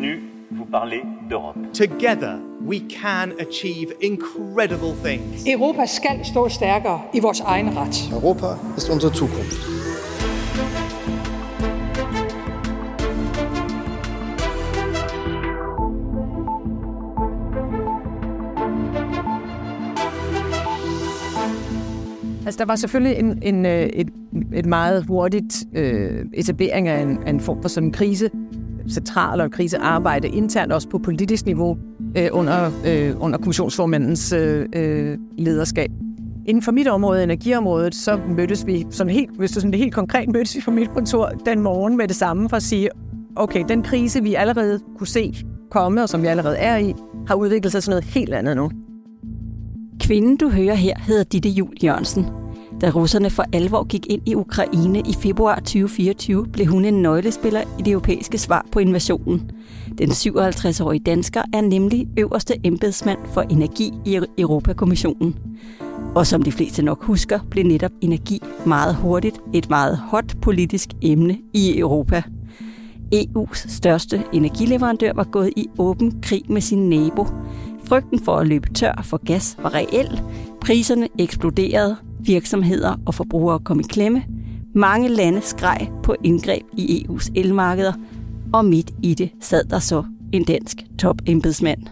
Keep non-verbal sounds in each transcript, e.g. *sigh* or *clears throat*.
Venu vous parler d'Europe. Together, we can achieve incredible things. Europa skal stå stærkere i vores egen ret. Europa ist unsere Zukunft. Altså, der var selvfølgelig en, en, øh, et, et meget hurtigt øh, etablering af en, af en form for sådan en krise, central og krisearbejde internt, også på politisk niveau, øh, under, øh, under kommissionsformandens øh, øh, lederskab. Inden for mit område, energiområdet, så mødtes vi, sådan helt, hvis du sådan helt konkret mødtes vi på mit kontor den morgen med det samme for at sige, okay, den krise, vi allerede kunne se komme, og som vi allerede er i, har udviklet sig til noget helt andet nu. Kvinden, du hører her, hedder Ditte Jul Jørgensen. Da russerne for alvor gik ind i Ukraine i februar 2024, blev hun en nøglespiller i det europæiske svar på invasionen. Den 57-årige dansker er nemlig øverste embedsmand for energi i e- Europakommissionen. Og som de fleste nok husker, blev netop energi meget hurtigt et meget hot politisk emne i Europa. EU's største energileverandør var gået i åben krig med sin nabo. Frygten for at løbe tør for gas var reel. Priserne eksploderede, virksomheder og forbrugere kom i klemme. Mange lande skreg på indgreb i EU's elmarkeder, og midt i det sad der så en dansk topembedsmand.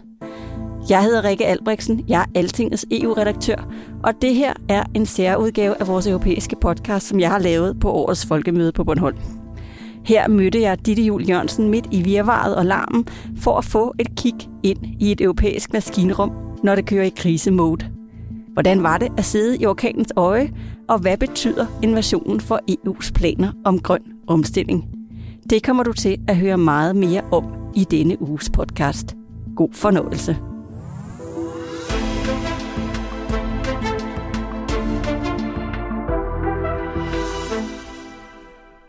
Jeg hedder Rikke Albrechtsen, jeg er Altingets EU-redaktør, og det her er en særudgave af vores europæiske podcast, som jeg har lavet på årets folkemøde på Bornholm. Her mødte jeg Ditte Jul Jørgensen midt i virvaret og larmen for at få et kig ind i et europæisk maskinrum, når det kører i krisemode. Hvordan var det at sidde i orkanens øje, og hvad betyder invasionen for EU's planer om grøn omstilling? Det kommer du til at høre meget mere om i denne uges podcast. God fornøjelse.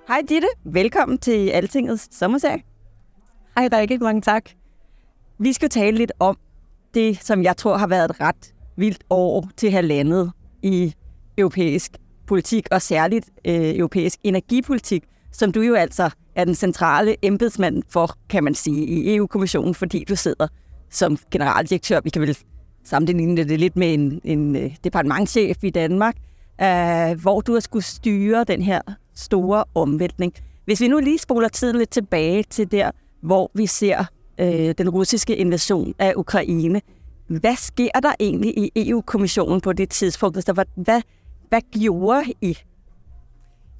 Hej Ditte, velkommen til Altingets sommerserie. Hej Rikke, mange tak. Vi skal tale lidt om det, som jeg tror har været et ret vildt år til halvandet i europæisk politik, og særligt øh, europæisk energipolitik, som du jo altså er den centrale embedsmand for, kan man sige, i EU-kommissionen, fordi du sidder som generaldirektør. Vi kan vel sammenligne det lidt med en, en øh, departementchef i Danmark, øh, hvor du har skulle styre den her store omvæltning. Hvis vi nu lige spoler tiden lidt tilbage til der, hvor vi ser øh, den russiske invasion af Ukraine, hvad sker der egentlig i EU-kommissionen på det tidspunkt? Altså, hvad, hvad, hvad gjorde I?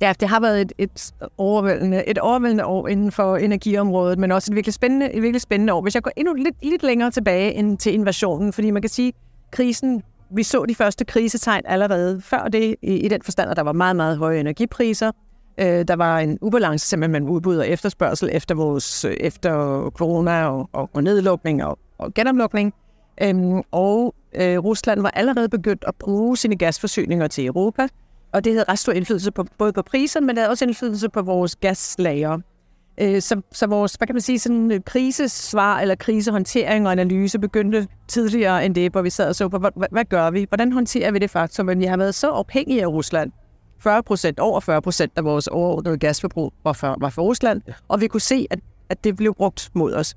Ja, det har været et, et, overvældende, et overvældende år inden for energiområdet, men også et virkelig spændende, et virkelig spændende år. Hvis jeg går endnu lidt, lidt længere tilbage end til invasionen, fordi man kan sige, krisen, vi så de første krisetegn allerede før det, i, i den forstand, at der var meget, meget høje energipriser. Øh, der var en ubalance simpelthen mellem udbud og efterspørgsel efter, vores, øh, efter corona og, og, og nedlukning og, og genomlukning. Øhm, og øh, Rusland var allerede begyndt at bruge sine gasforsyninger til Europa, og det havde ret stor indflydelse på både på priserne, men det havde også indflydelse på vores gaslager. Øh, så, så vores, hvad kan man sige, sådan øh, krisesvar eller krisehåndtering og analyse begyndte tidligere end det, hvor vi sad og så på, hvad, hvad gør vi? Hvordan håndterer vi det faktum, at vi har været så afhængige af Rusland? 40 procent, over 40 procent af vores overordnede gasforbrug var for, var for Rusland, og vi kunne se, at, at det blev brugt mod os.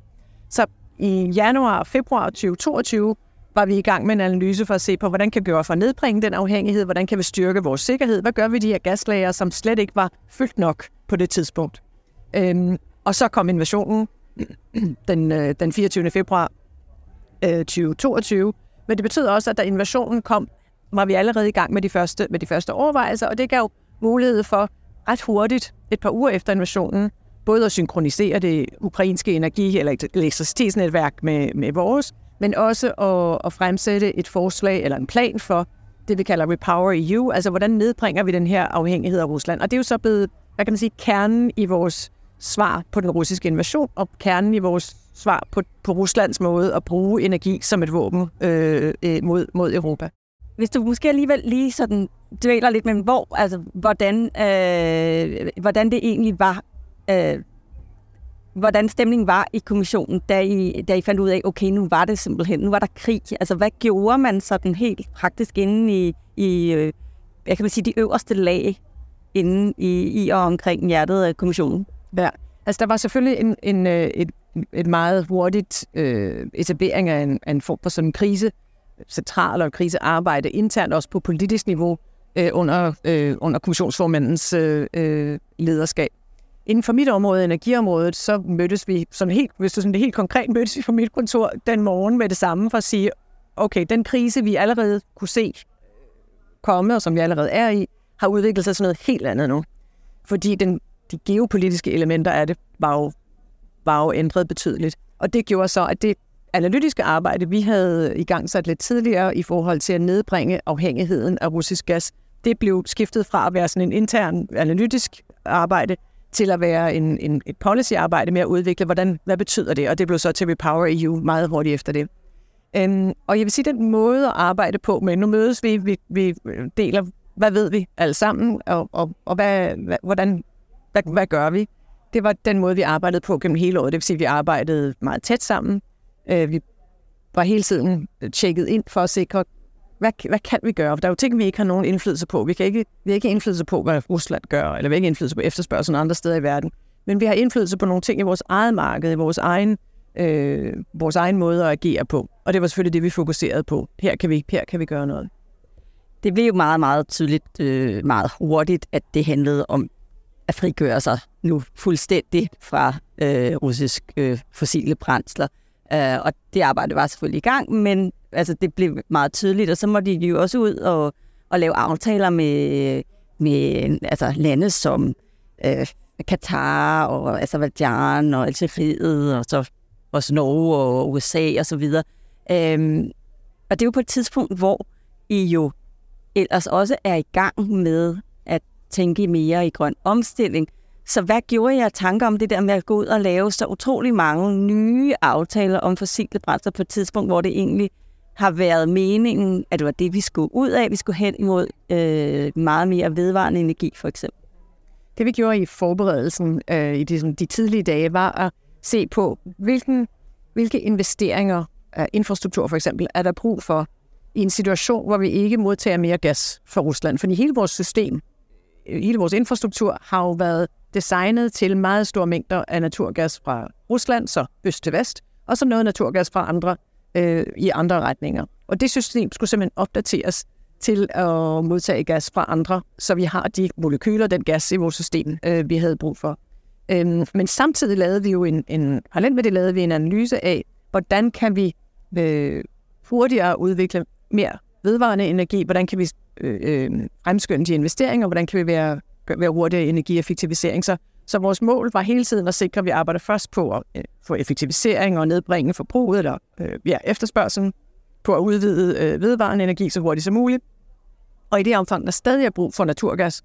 Så i januar og februar 2022 var vi i gang med en analyse for at se på, hvordan kan vi gøre for at nedbringe den afhængighed, hvordan kan vi styrke vores sikkerhed, hvad gør vi de her gaslager, som slet ikke var fyldt nok på det tidspunkt. Øhm, og så kom invasionen *clears throat* den, øh, den 24. februar øh, 2022, men det betød også, at da invasionen kom, var vi allerede i gang med de første, med de første overvejelser, og det gav mulighed for ret hurtigt, et par uger efter invasionen, både at synkronisere det ukrainske energi- eller elektricitetsnetværk med, med vores, men også at, at fremsætte et forslag eller en plan for det, vi kalder Repower EU, altså hvordan nedbringer vi den her afhængighed af Rusland. Og det er jo så blevet hvad kan man sige, kernen i vores svar på den russiske invasion, og kernen i vores svar på, på Ruslands måde at bruge energi som et våben øh, øh mod, mod Europa. Hvis du måske alligevel lige sådan dvæler lidt med, hvor, altså, hvordan, øh, hvordan det egentlig var, øh, hvordan stemningen var i kommissionen, da I, da I fandt ud af, okay, nu var det simpelthen, nu var der krig. Altså, hvad gjorde man sådan helt praktisk inden i, i øh, jeg kan man sige, de øverste lag inden i, i og omkring hjertet af kommissionen? Ja, altså der var selvfølgelig en, en, øh, et, et meget hurtigt øh, etablering af en, af en form for sådan en krise, central og krisearbejde internt også på politisk niveau øh, under, øh, under kommissionsformandens øh, øh, lederskab. Inden for mit område, energiområdet, så mødtes vi sådan helt, hvis du sådan det helt konkret mødtes vi på mit kontor den morgen med det samme for at sige, okay, den krise, vi allerede kunne se komme, og som vi allerede er i, har udviklet sig til noget helt andet nu. Fordi den, de geopolitiske elementer af det var jo, var jo ændret betydeligt. Og det gjorde så, at det analytiske arbejde, vi havde i gang sat lidt tidligere i forhold til at nedbringe afhængigheden af russisk gas, det blev skiftet fra at være sådan en intern analytisk arbejde til at være en, en, et policyarbejde med at udvikle, hvordan, hvad betyder det? Og det blev så til Repower EU meget hurtigt efter det. Um, og jeg vil sige, den måde at arbejde på, men nu mødes vi, vi, vi øh, deler, hvad ved vi alle sammen, og, og, og hvad, hvad, hvordan, hvad, hvad gør vi? Det var den måde, vi arbejdede på gennem hele året. Det vil sige, at vi arbejdede meget tæt sammen. Uh, vi var hele tiden tjekket ind for at sikre, hvad, hvad kan vi gøre? For der er jo ting, vi ikke har nogen indflydelse på. Vi, kan ikke, vi har ikke indflydelse på, hvad Rusland gør, eller vi har ikke indflydelse på efterspørgselen andre steder i verden. Men vi har indflydelse på nogle ting i vores eget marked, i vores egen, øh, vores egen måde at agere på. Og det var selvfølgelig det, vi fokuserede på. Her kan vi, her kan vi gøre noget. Det blev jo meget, meget tydeligt, øh, meget hurtigt, at det handlede om at frigøre sig nu fuldstændig fra øh, russisk øh, fossile brændsler. Øh, og det arbejde var selvfølgelig i gang, men altså, det blev meget tydeligt, og så må de jo også ud og, og lave aftaler med, med altså, lande som øh, Katar og Azerbaijan og Algeriet og så også Norge og USA og så videre. Øhm, og det er jo på et tidspunkt, hvor I jo ellers også er i gang med at tænke mere i grøn omstilling. Så hvad gjorde jeg tanker om det der med at gå ud og lave så utrolig mange nye aftaler om fossile brændsler på et tidspunkt, hvor det egentlig har været meningen, at det var det, vi skulle ud af. Vi skulle hen imod øh, meget mere vedvarende energi, for eksempel. Det vi gjorde i forberedelsen øh, i de, sådan, de tidlige dage, var at se på, hvilken, hvilke investeringer, øh, infrastruktur for eksempel, er der brug for i en situation, hvor vi ikke modtager mere gas fra Rusland. Fordi hele vores system, hele vores infrastruktur har jo været designet til meget store mængder af naturgas fra Rusland, så øst til vest, og så noget naturgas fra andre øh, i andre retninger. Og det system skulle simpelthen opdateres til at modtage gas fra andre, så vi har de molekyler, den gas i vores system, øh, vi havde brug for. Øhm, men samtidig lavede vi jo en, en parallelt med det lavede vi en analyse af, hvordan kan vi øh, hurtigere udvikle mere vedvarende energi, hvordan kan vi øh, øh, fremskynde de investeringer, hvordan kan vi være, være hurtigere i energieffektivisering. Så så vores mål var hele tiden at sikre, at vi arbejder først på at øh, få effektivisering og nedbringe forbruget eller øh, ja, efterspørgselen på at udvide øh, vedvarende energi så hurtigt som muligt. Og i det omfang, der stadig er brug for naturgas,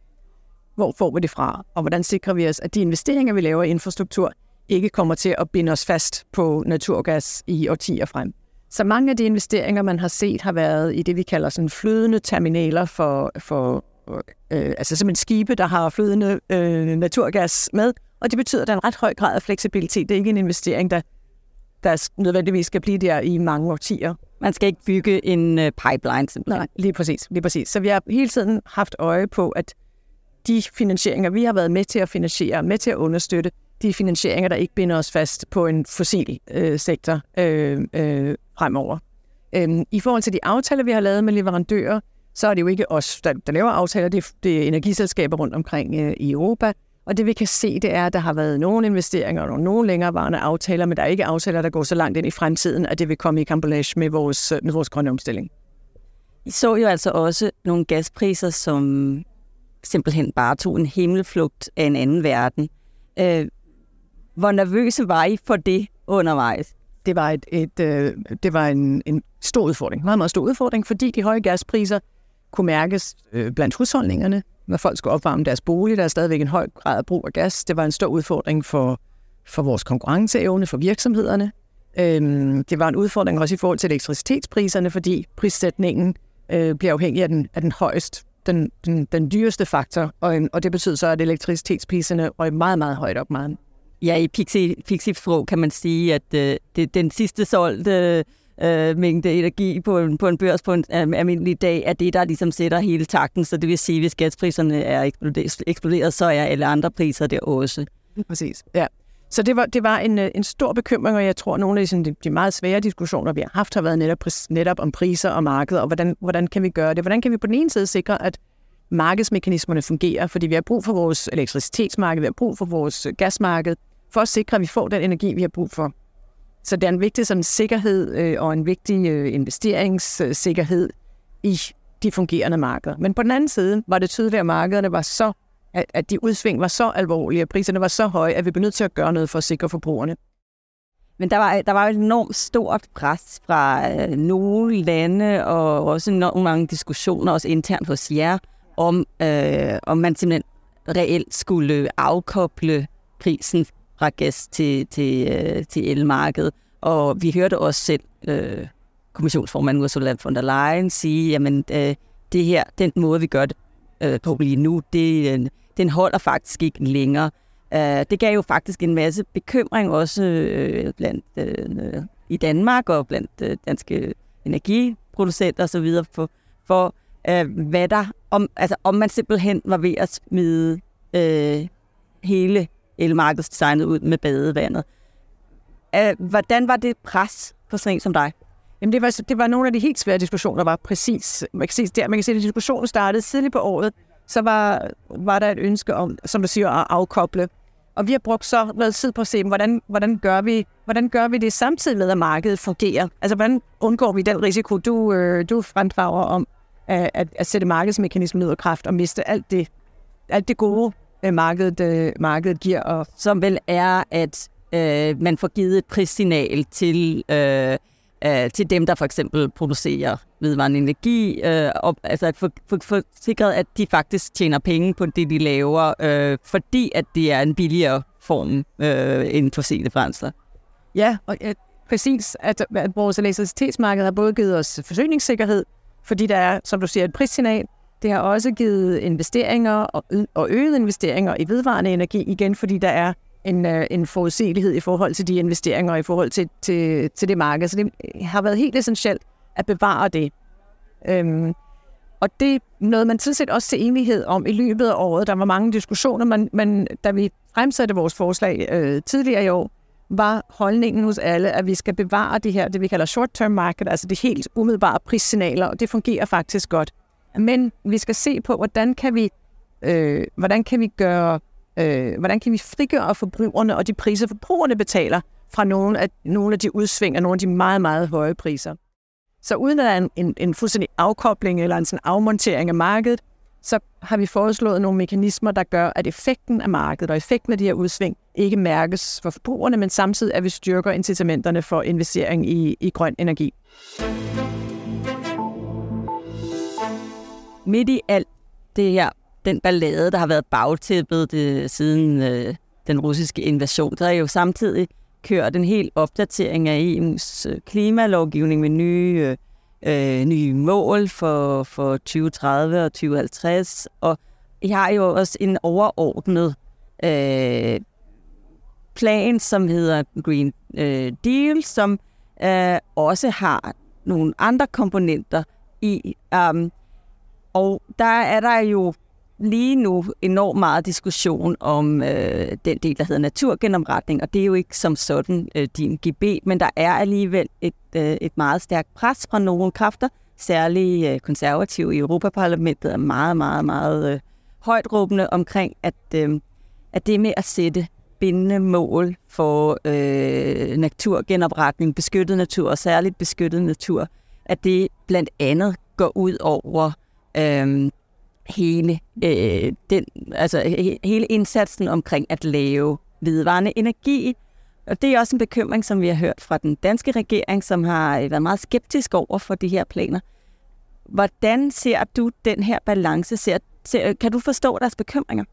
hvor får vi det fra? Og hvordan sikrer vi os, at de investeringer, vi laver i infrastruktur, ikke kommer til at binde os fast på naturgas i årtier frem? Så mange af de investeringer, man har set, har været i det, vi kalder sådan flydende terminaler for, for øh, altså simpelthen skibe, der har flydende øh, naturgas med, og det betyder, at der er en ret høj grad af fleksibilitet. Det er ikke en investering, der, der nødvendigvis skal blive der i mange årtier. Man skal ikke bygge en øh, pipeline simpelthen. Nej, lige præcis, lige præcis. Så vi har hele tiden haft øje på, at de finansieringer, vi har været med til at finansiere, med til at understøtte, de finansieringer, der ikke binder os fast på en fossil øh, sektor øh, øh, fremover. Øhm, I forhold til de aftaler, vi har lavet med leverandører, så er det jo ikke os, der, der laver aftaler, det er, det er energiselskaber rundt omkring øh, i Europa. Og det vi kan se, det er, at der har været nogle investeringer og nogle længerevarende aftaler, men der er ikke aftaler, der går så langt ind i fremtiden, at det vil komme i kampolage med vores, med vores grønne omstilling. I så jo altså også nogle gaspriser, som simpelthen bare tog en himmelflugt af en anden verden. Øh, hvor nervøse var I for det undervejs? Det var, et, et, øh, det var en, en stor udfordring, meget, meget stor udfordring, fordi de høje gaspriser kunne mærkes øh, blandt husholdningerne. når folk skulle opvarme deres bolig. Der er stadigvæk en høj grad af brug af gas. Det var en stor udfordring for, for vores konkurrenceevne, for virksomhederne. Øhm, det var en udfordring også i forhold til elektricitetspriserne, fordi prissætningen øh, bliver afhængig af den, af den højst, den, den, den dyreste faktor, og, og det betyder så, at elektricitetspriserne røg meget, meget højt op meget. Ja, i pixie, pixie kan man sige, at øh, det den sidste solgte øh, mængde energi på en, på en børs på en øh, almindelig dag, er det, der ligesom sætter hele takten. Så det vil sige, at hvis gaspriserne er eksploderet, eksploderet så er alle andre priser der også. Præcis, ja. Så det var, det var en, øh, en stor bekymring, og jeg tror, at nogle af de, de meget svære diskussioner, vi har haft, har været netop, netop om priser og marked, og hvordan, hvordan kan vi gøre det? Hvordan kan vi på den ene side sikre, at markedsmekanismerne fungerer, fordi vi har brug for vores elektricitetsmarked, vi har brug for vores øh, gasmarked, for at sikre, at vi får den energi, vi har brug for. Så det er en vigtig sådan, sikkerhed øh, og en vigtig øh, investeringssikkerhed i de fungerende markeder. Men på den anden side var det tydeligt, at markederne var så, at, at de udsving var så alvorlige, at priserne var så høje, at vi blev nødt til at gøre noget for at sikre forbrugerne. Men der var, der var et enormt stort pres fra øh, nogle lande, og også enormt mange diskussioner, også internt hos jer, om, øh, om man simpelthen reelt skulle afkoble prisen gas til, til, øh, til elmarkedet. Og vi hørte også selv øh, kommissionsformanden Ursula von der Leyen sige, jamen øh, det her, den måde vi gør det øh, på lige nu, det, øh, den holder faktisk ikke længere. Øh, det gav jo faktisk en masse bekymring også øh, blandt øh, i Danmark og blandt øh, danske energiproducenter osv. for, for øh, hvad der, om, altså, om man simpelthen var ved at smide øh, hele elmarkedsdesignet ud med badevandet. Uh, hvordan var det pres på sådan en som dig? Jamen det var, det var nogle af de helt svære diskussioner, der var præcis, man kan se, der, man kan se, at diskussionen startede tidligt på året, så var, var der et ønske om, som du siger, at afkoble. Og vi har brugt så noget tid på at se, hvordan, hvordan, gør vi, hvordan gør vi det samtidig med, at markedet fungerer? Altså, hvordan undgår vi den risiko, du, øh, du fremdrager om at, at, at sætte markedsmekanismen ud af kraft og miste alt det, alt det gode, øh, markedet, øh, markedet giver. Og... Som vel er, at øh, man får givet et prissignal til, øh, øh, til dem, der for eksempel producerer vedvarende energi, øh, og, altså at få, få, få sikret, at de faktisk tjener penge på det, de laver, øh, fordi at det er en billigere form øh, end fossile brændsler. Ja, og ja, præcis, at, at vores elektricitetsmarked har både givet os forsyningssikkerhed, fordi der er, som du siger, et prissignal. Det har også givet investeringer og, og øget investeringer i vedvarende energi, igen fordi der er en, øh, en forudsigelighed i forhold til de investeringer og i forhold til, til, til det marked. Så det øh, har været helt essentielt at bevare det. Øhm, og det nåede man sådan set også til enighed om i løbet af året. Der var mange diskussioner, men, men da vi fremsatte vores forslag øh, tidligere i år, var holdningen hos alle, at vi skal bevare det her, det vi kalder short-term market, altså det helt umiddelbare prissignaler, og det fungerer faktisk godt. Men vi skal se på, hvordan kan vi, øh, hvordan kan vi gøre, øh, hvordan kan vi frigøre forbrugerne og de priser, forbrugerne betaler fra nogle af, nogle af de udsving og nogle af de meget, meget høje priser. Så uden at der er en, en, en fuldstændig afkobling eller en sådan afmontering af markedet, så har vi foreslået nogle mekanismer, der gør, at effekten af markedet og effekten af de her udsving ikke mærkes for forbrugerne, men samtidig at vi styrker incitamenterne for investering i, i grøn energi. Midt i alt det her, den ballade, der har været bagtæppet det, siden øh, den russiske invasion, der er jo samtidig kørt en helt opdatering af EU's øh, klimalovgivning med nye, øh, øh nye mål for, for 2030 og 2050. Og I har jo også en overordnet øh, plan, som hedder Green øh, Deal, som øh, også har nogle andre komponenter i. Um, og der er der jo lige nu enormt meget diskussion om øh, den del, der hedder naturgenopretning, og det er jo ikke som sådan øh, din GB, men der er alligevel et, øh, et meget stærkt pres fra nogle kræfter, særligt øh, konservative i Europaparlamentet er meget, meget, meget øh, højt råbende omkring, at, øh, at det med at sætte bindende mål for øh, naturgenopretning, beskyttet natur og særligt beskyttet natur, at det blandt andet går ud over øh, Øhm, hele, øh, den, altså, he, hele indsatsen omkring at lave vedvarende energi. Og det er også en bekymring, som vi har hørt fra den danske regering, som har været meget skeptisk over for de her planer. Hvordan ser du den her balance? Ser, Kan du forstå deres bekymringer?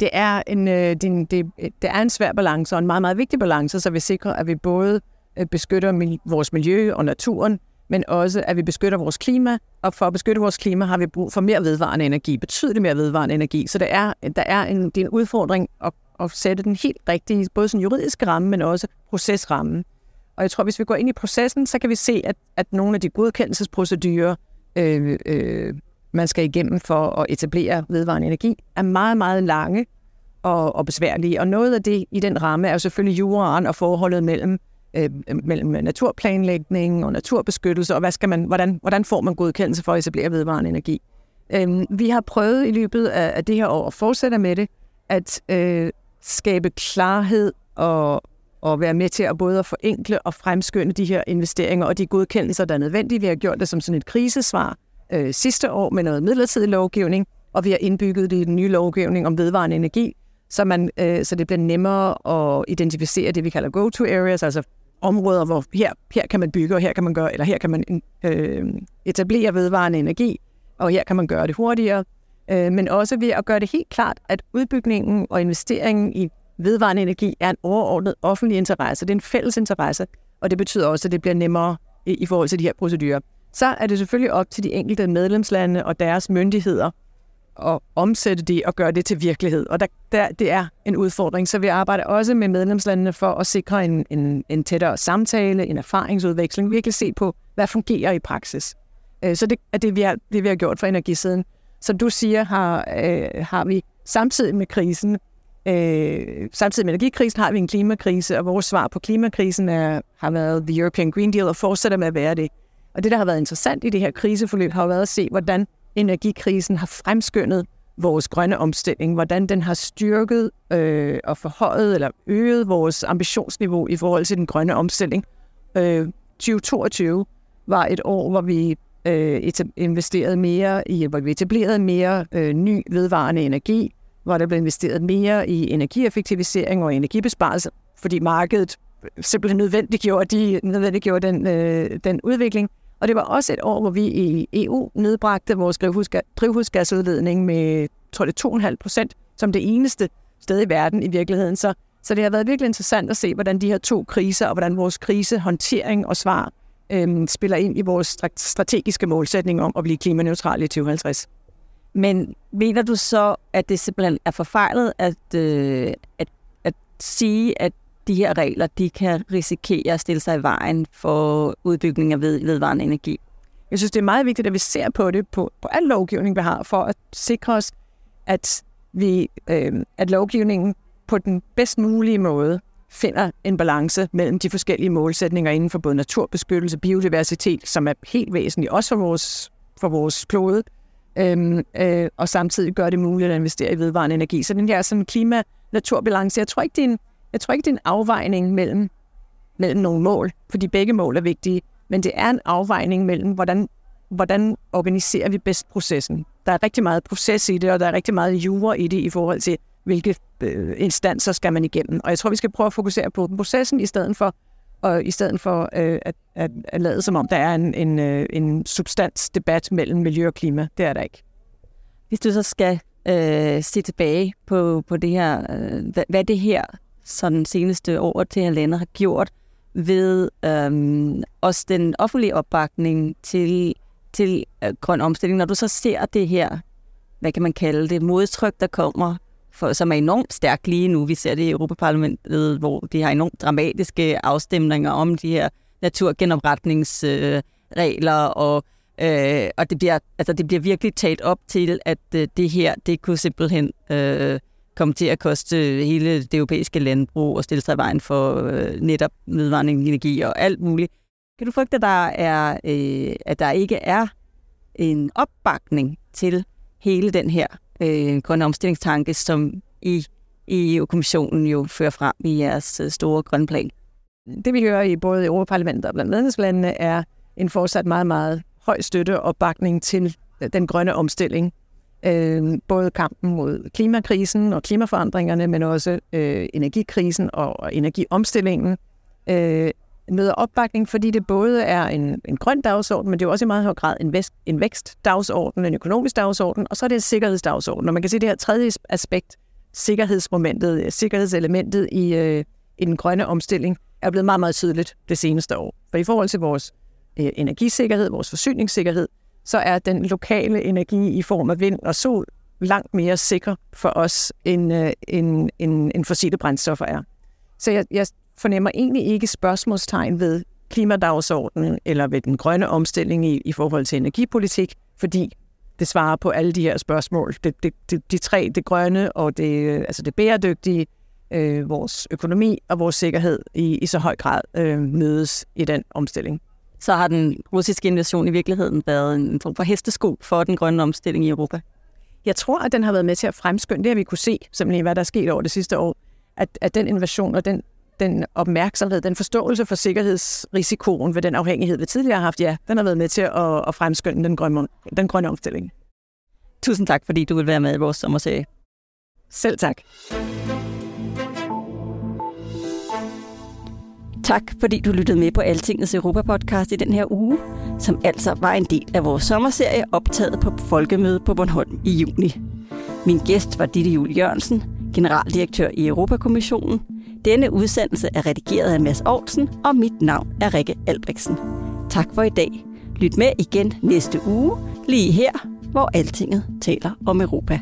Det er en, øh, det, det, det er en svær balance, og en meget, meget vigtig balance, så vi sikrer, at vi både øh, beskytter vores miljø og naturen, men også at vi beskytter vores klima, og for at beskytte vores klima har vi brug for mere vedvarende energi, betydeligt mere vedvarende energi. Så det er, der er en, det er en udfordring at, at sætte den helt rigtige, både sådan juridiske ramme, men også procesramme. Og jeg tror, hvis vi går ind i processen, så kan vi se, at, at nogle af de godkendelsesprocedurer, øh, øh, man skal igennem for at etablere vedvarende energi, er meget, meget lange og, og besværlige. Og noget af det i den ramme er jo selvfølgelig juraen og forholdet mellem øh, mellem naturplanlægning og naturbeskyttelse, og hvad skal man, hvordan, hvordan får man godkendelse for at etablere vedvarende energi. Øh, vi har prøvet i løbet af, af det her år og fortsætter med det, at øh, skabe klarhed og, og være med til at både at forenkle og fremskynde de her investeringer og de godkendelser, der er nødvendige. Vi har gjort det som sådan et krisesvar øh, sidste år med noget midlertidig lovgivning, og vi har indbygget det i den nye lovgivning om vedvarende energi, så, man, øh, så det bliver nemmere at identificere det, vi kalder go-to-areas, altså områder, hvor her, her kan man bygge, og her kan man gøre, eller her kan man øh, etablere vedvarende energi, og her kan man gøre det hurtigere. Øh, men også ved at gøre det helt klart, at udbygningen og investeringen i vedvarende energi er en overordnet offentlig interesse. Det er en fælles interesse, og det betyder også, at det bliver nemmere i, i forhold til de her procedurer. Så er det selvfølgelig op til de enkelte medlemslande og deres myndigheder at omsætte det og gøre det til virkelighed. Og der, der, det er en udfordring. Så vi arbejder også med medlemslandene for at sikre en, en, en tættere samtale, en erfaringsudveksling, virkelig se på, hvad fungerer i praksis. Øh, så det er det, vi har, det, vi har gjort for energisiden. Som du siger, har, øh, har vi samtidig med krisen, øh, samtidig med energikrisen, har vi en klimakrise, og vores svar på klimakrisen er, har været The European Green Deal og fortsætter med at være det. Og det, der har været interessant i det her kriseforløb, har været at se, hvordan energikrisen har fremskyndet vores grønne omstilling, hvordan den har styrket øh, og forhøjet eller øget vores ambitionsniveau i forhold til den grønne omstilling. Øh, 2022 var et år, hvor vi øh, investerede mere i, hvor vi etablerede mere øh, ny vedvarende energi, hvor der blev investeret mere i energieffektivisering og energibesparelse, fordi markedet øh, simpelthen nødvendiggjorde, de, nødvendiggjorde den, øh, den udvikling. Og det var også et år, hvor vi i EU nedbragte vores drivhusgasudledning med, tror det 2,5 procent, som det eneste sted i verden i virkeligheden. Så, så det har været virkelig interessant at se, hvordan de her to kriser, og hvordan vores krisehåndtering og svar øhm, spiller ind i vores strategiske målsætning om at blive klimaneutrale i 2050. Men mener du så, at det simpelthen er forfejlet at, øh, at, at sige, at de her regler de kan risikere at stille sig i vejen for udbygning af ved, vedvarende energi. Jeg synes, det er meget vigtigt, at vi ser på det på, på al lovgivning, vi har, for at sikre os, at, vi, øh, at lovgivningen på den bedst mulige måde finder en balance mellem de forskellige målsætninger inden for både naturbeskyttelse, biodiversitet, som er helt væsentligt også for vores, for vores klode, øhm, øh, og samtidig gør det muligt at investere i vedvarende energi. Så den her sådan klima-naturbalance, jeg tror ikke, det er en, jeg tror ikke, det er en afvejning mellem, mellem nogle mål, fordi begge mål er vigtige, men det er en afvejning mellem, hvordan, hvordan organiserer vi bedst processen. Der er rigtig meget proces i det, og der er rigtig meget jura i det i forhold til, hvilke øh, instanser skal man igennem. Og jeg tror, vi skal prøve at fokusere på processen i stedet for, og i stedet for øh, at, at, at lade som om, der er en, en, øh, en substansdebat mellem miljø og klima. Det er der ikke. Hvis du så skal øh, se tilbage på, på det her, øh, hvad, hvad det her sådan seneste år til halvandet har gjort ved øhm, også den offentlige opbakning til, til øh, grøn omstilling. Når du så ser det her, hvad kan man kalde det, modtryk, der kommer, for, som er enormt stærkt lige nu. Vi ser det i Europaparlamentet, hvor de har enormt dramatiske afstemninger om de her naturgenopretningsregler, øh, og, øh, og det, bliver, altså, det bliver virkelig talt op til, at øh, det her, det kunne simpelthen... Øh, komme til at koste hele det europæiske landbrug og stille sig i vejen for øh, netop vedvarende energi og alt muligt. Kan du frygte, at der, er, øh, at der ikke er en opbakning til hele den her øh, grønne omstillingstanke, som e- I i EU-kommissionen jo fører frem i jeres øh, store grønne plan? Det vi hører i både Europaparlamentet og blandt medlemslandene er en fortsat meget, meget høj støtte og opbakning til den grønne omstilling øh, både kampen mod klimakrisen og klimaforandringerne, men også øh, energikrisen og, og energiomstillingen. Øh, møder opbakning, fordi det både er en, en grøn dagsorden, men det er også i meget høj grad en, vækst, en vækstdagsorden, en økonomisk dagsorden, og så er det en sikkerhedsdagsorden. Og man kan se det her tredje aspekt, sikkerhedsmomentet, øh, sikkerhedselementet i, øh, i den grønne omstilling, er blevet meget, meget tydeligt det seneste år. For i forhold til vores øh, energisikkerhed, vores forsyningssikkerhed, så er den lokale energi i form af vind og sol langt mere sikker for os, end, øh, end, end, end fossile brændstoffer er. Så jeg, jeg fornemmer egentlig ikke spørgsmålstegn ved klimadagsordenen eller ved den grønne omstilling i, i forhold til energipolitik, fordi det svarer på alle de her spørgsmål. Det, det, det, de tre, det grønne og det, øh, altså det bæredygtige, øh, vores økonomi og vores sikkerhed i, i så høj grad øh, mødes i den omstilling. Så har den russiske invasion i virkeligheden været en form for hestesko for den grønne omstilling i Europa? Jeg tror, at den har været med til at fremskynde, det har vi kunne se, simpelthen hvad der er sket over det sidste år, at, at den invasion og den, den opmærksomhed, den forståelse for sikkerhedsrisikoen ved den afhængighed, vi tidligere har haft, ja, den har været med til at, at fremskynde den grønne, den grønne omstilling. Tusind tak, fordi du vil være med i vores sommerserie. Selv tak. Tak, fordi du lyttede med på Altingets Europa-podcast i den her uge, som altså var en del af vores sommerserie optaget på Folkemødet på Bornholm i juni. Min gæst var Ditte Jul Jørgensen, generaldirektør i Europakommissionen. Denne udsendelse er redigeret af Mads Aarhusen, og mit navn er Rikke Albrechtsen. Tak for i dag. Lyt med igen næste uge, lige her, hvor Altinget taler om Europa.